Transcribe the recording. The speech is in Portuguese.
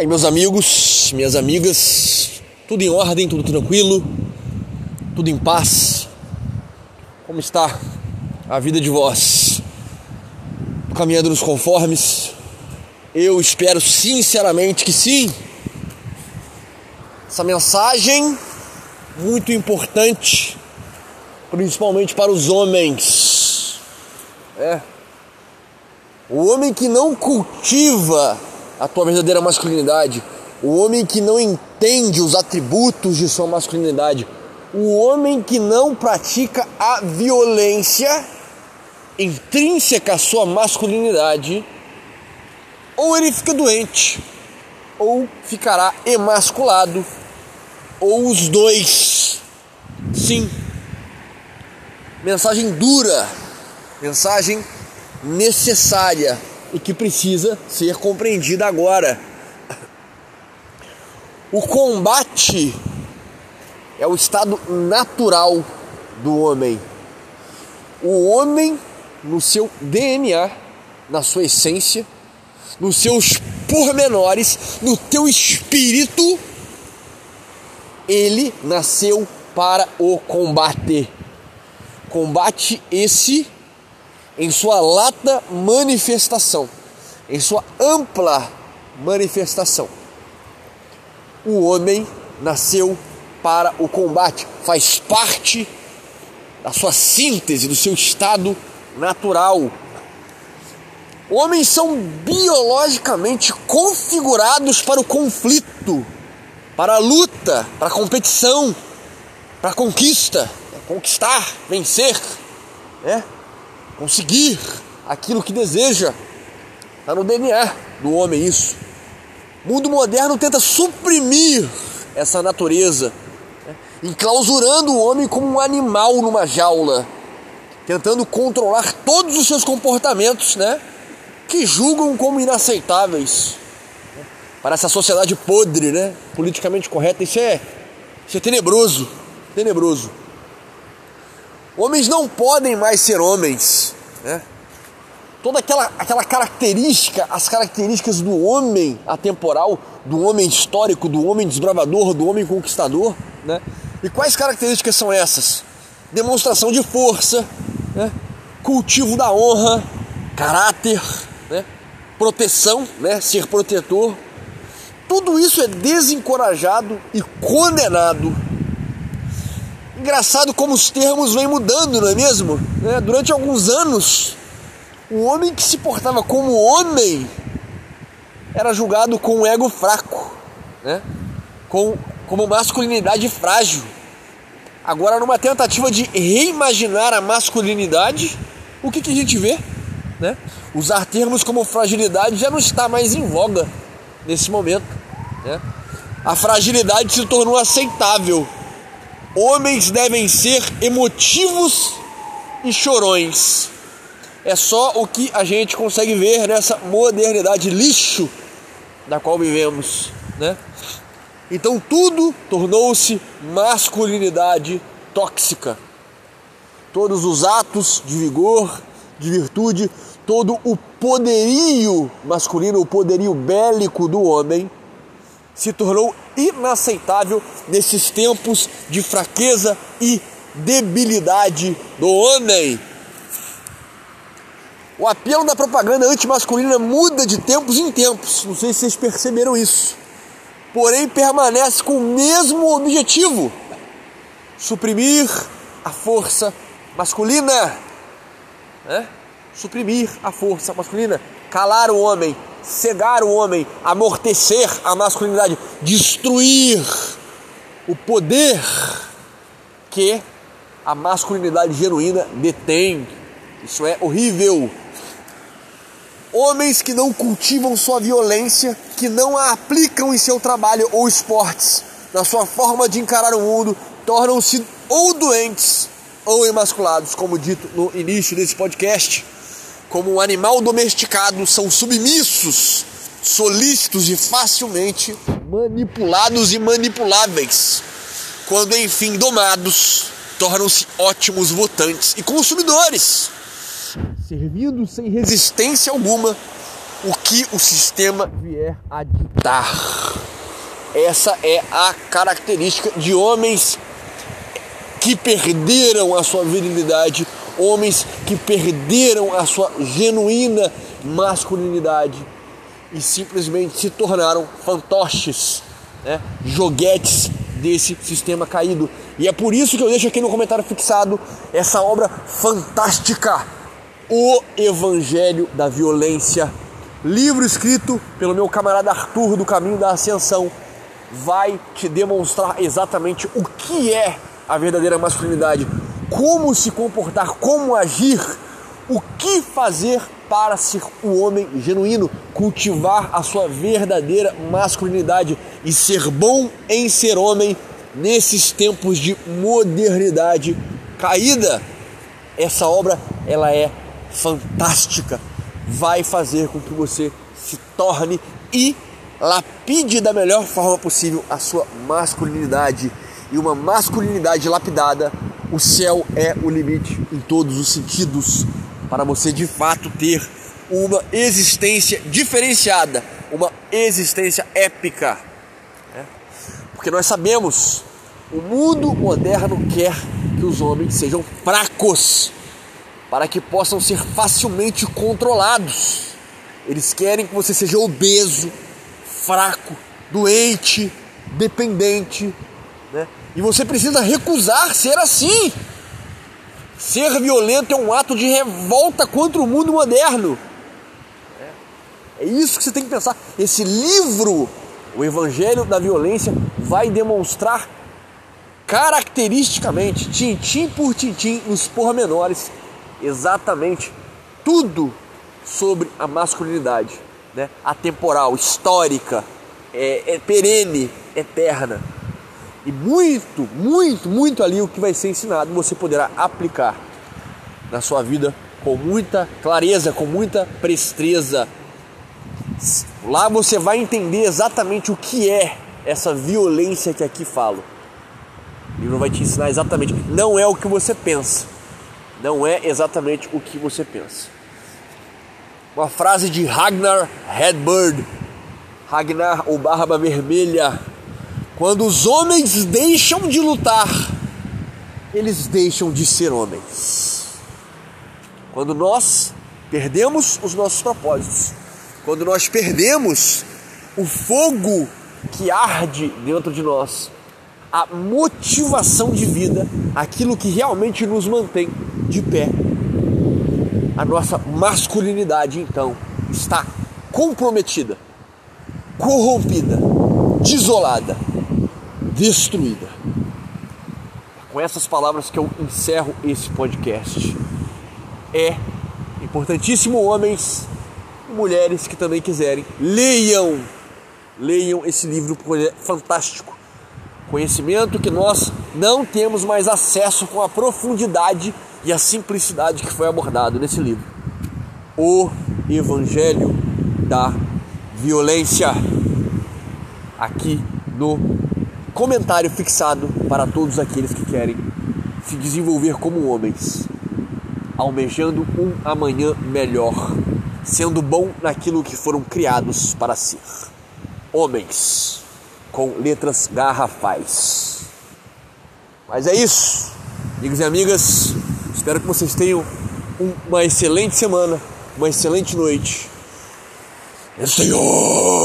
aí, meus amigos, minhas amigas, tudo em ordem, tudo tranquilo, tudo em paz. Como está a vida de vós? Caminhando nos conformes? Eu espero sinceramente que sim. Essa mensagem muito importante, principalmente para os homens. É. O homem que não cultiva a tua verdadeira masculinidade, o homem que não entende os atributos de sua masculinidade, o homem que não pratica a violência intrínseca à sua masculinidade, ou ele fica doente, ou ficará emasculado, ou os dois. Sim. Mensagem dura, mensagem necessária e que precisa ser compreendida agora. O combate é o estado natural do homem. O homem, no seu DNA, na sua essência, nos seus pormenores, no teu espírito, ele nasceu para o combate. Combate esse em sua lata manifestação, em sua ampla manifestação. O homem nasceu para o combate, faz parte da sua síntese, do seu estado natural. Homens são biologicamente configurados para o conflito, para a luta, para a competição, para a conquista, conquistar, vencer, né? Conseguir aquilo que deseja. Está no DNA do homem isso. O mundo moderno tenta suprimir essa natureza, né? enclausurando o homem como um animal numa jaula, tentando controlar todos os seus comportamentos, né? Que julgam como inaceitáveis para essa sociedade podre, né? Politicamente correta. Isso é, isso é tenebroso, tenebroso. Homens não podem mais ser homens. Né? Toda aquela, aquela característica, as características do homem atemporal, do homem histórico, do homem desbravador, do homem conquistador. Né? E quais características são essas? Demonstração de força, né? cultivo da honra, caráter, né? proteção, né? ser protetor. Tudo isso é desencorajado e condenado Engraçado como os termos vêm mudando, não é mesmo? É, durante alguns anos, o homem que se portava como homem era julgado com um ego fraco, né? com, como masculinidade frágil. Agora, numa tentativa de reimaginar a masculinidade, o que, que a gente vê? Né? Usar termos como fragilidade já não está mais em voga nesse momento. Né? A fragilidade se tornou aceitável Homens devem ser emotivos e chorões. É só o que a gente consegue ver nessa modernidade lixo da qual vivemos, né? Então tudo tornou-se masculinidade tóxica. Todos os atos de vigor, de virtude, todo o poderio masculino, o poderio bélico do homem se tornou inaceitável nesses tempos de fraqueza e debilidade do homem. O apelo da propaganda antimasculina muda de tempos em tempos, não sei se vocês perceberam isso. Porém, permanece com o mesmo objetivo: suprimir a força masculina. Né? Suprimir a força masculina, calar o homem, cegar o homem, amortecer a masculinidade, destruir o poder que a masculinidade genuína detém. Isso é horrível. Homens que não cultivam sua violência, que não a aplicam em seu trabalho ou esportes, na sua forma de encarar o mundo, tornam-se ou doentes ou emasculados, como dito no início desse podcast como um animal domesticado, são submissos, solícitos e facilmente manipulados e manipuláveis. Quando enfim domados, tornam-se ótimos votantes e consumidores, servindo sem resistência alguma o que o sistema vier a ditar. Essa é a característica de homens que perderam a sua virilidade, homens que perderam a sua genuína masculinidade e simplesmente se tornaram fantoches, né? joguetes desse sistema caído. E é por isso que eu deixo aqui no comentário fixado essa obra fantástica, O Evangelho da Violência, livro escrito pelo meu camarada Arthur do Caminho da Ascensão, vai te demonstrar exatamente o que é a verdadeira masculinidade, como se comportar, como agir, o que fazer para ser o homem genuíno, cultivar a sua verdadeira masculinidade e ser bom em ser homem nesses tempos de modernidade caída. Essa obra ela é fantástica, vai fazer com que você se torne e lapide da melhor forma possível a sua masculinidade. E uma masculinidade lapidada, o céu é o limite em todos os sentidos para você de fato ter uma existência diferenciada, uma existência épica. Né? Porque nós sabemos, o mundo moderno quer que os homens sejam fracos, para que possam ser facilmente controlados. Eles querem que você seja obeso, fraco, doente, dependente, né? E você precisa recusar ser assim. Ser violento é um ato de revolta contra o mundo moderno. É isso que você tem que pensar. Esse livro, o Evangelho da Violência, vai demonstrar caracteristicamente, tintim por tintim, nos pormenores, exatamente tudo sobre a masculinidade, né? atemporal, histórica, é, é perene, eterna. E muito, muito, muito ali o que vai ser ensinado você poderá aplicar na sua vida com muita clareza, com muita presteza. Lá você vai entender exatamente o que é essa violência que aqui falo. O livro vai te ensinar exatamente. Não é o que você pensa. Não é exatamente o que você pensa. Uma frase de Ragnar Hedberg. Ragnar, o Barba Vermelha, quando os homens deixam de lutar, eles deixam de ser homens. Quando nós perdemos os nossos propósitos, quando nós perdemos o fogo que arde dentro de nós, a motivação de vida, aquilo que realmente nos mantém de pé, a nossa masculinidade então está comprometida, corrompida, desolada destruída. Com essas palavras que eu encerro esse podcast. É importantíssimo, homens e mulheres que também quiserem, leiam, leiam esse livro, porque é fantástico. Conhecimento que nós não temos mais acesso com a profundidade e a simplicidade que foi abordado nesse livro. O Evangelho da Violência. Aqui no comentário fixado para todos aqueles que querem se desenvolver como homens, almejando um amanhã melhor, sendo bom naquilo que foram criados para ser. Homens com letras garrafais. Mas é isso, amigos e amigas. Espero que vocês tenham uma excelente semana, uma excelente noite. E Senhor!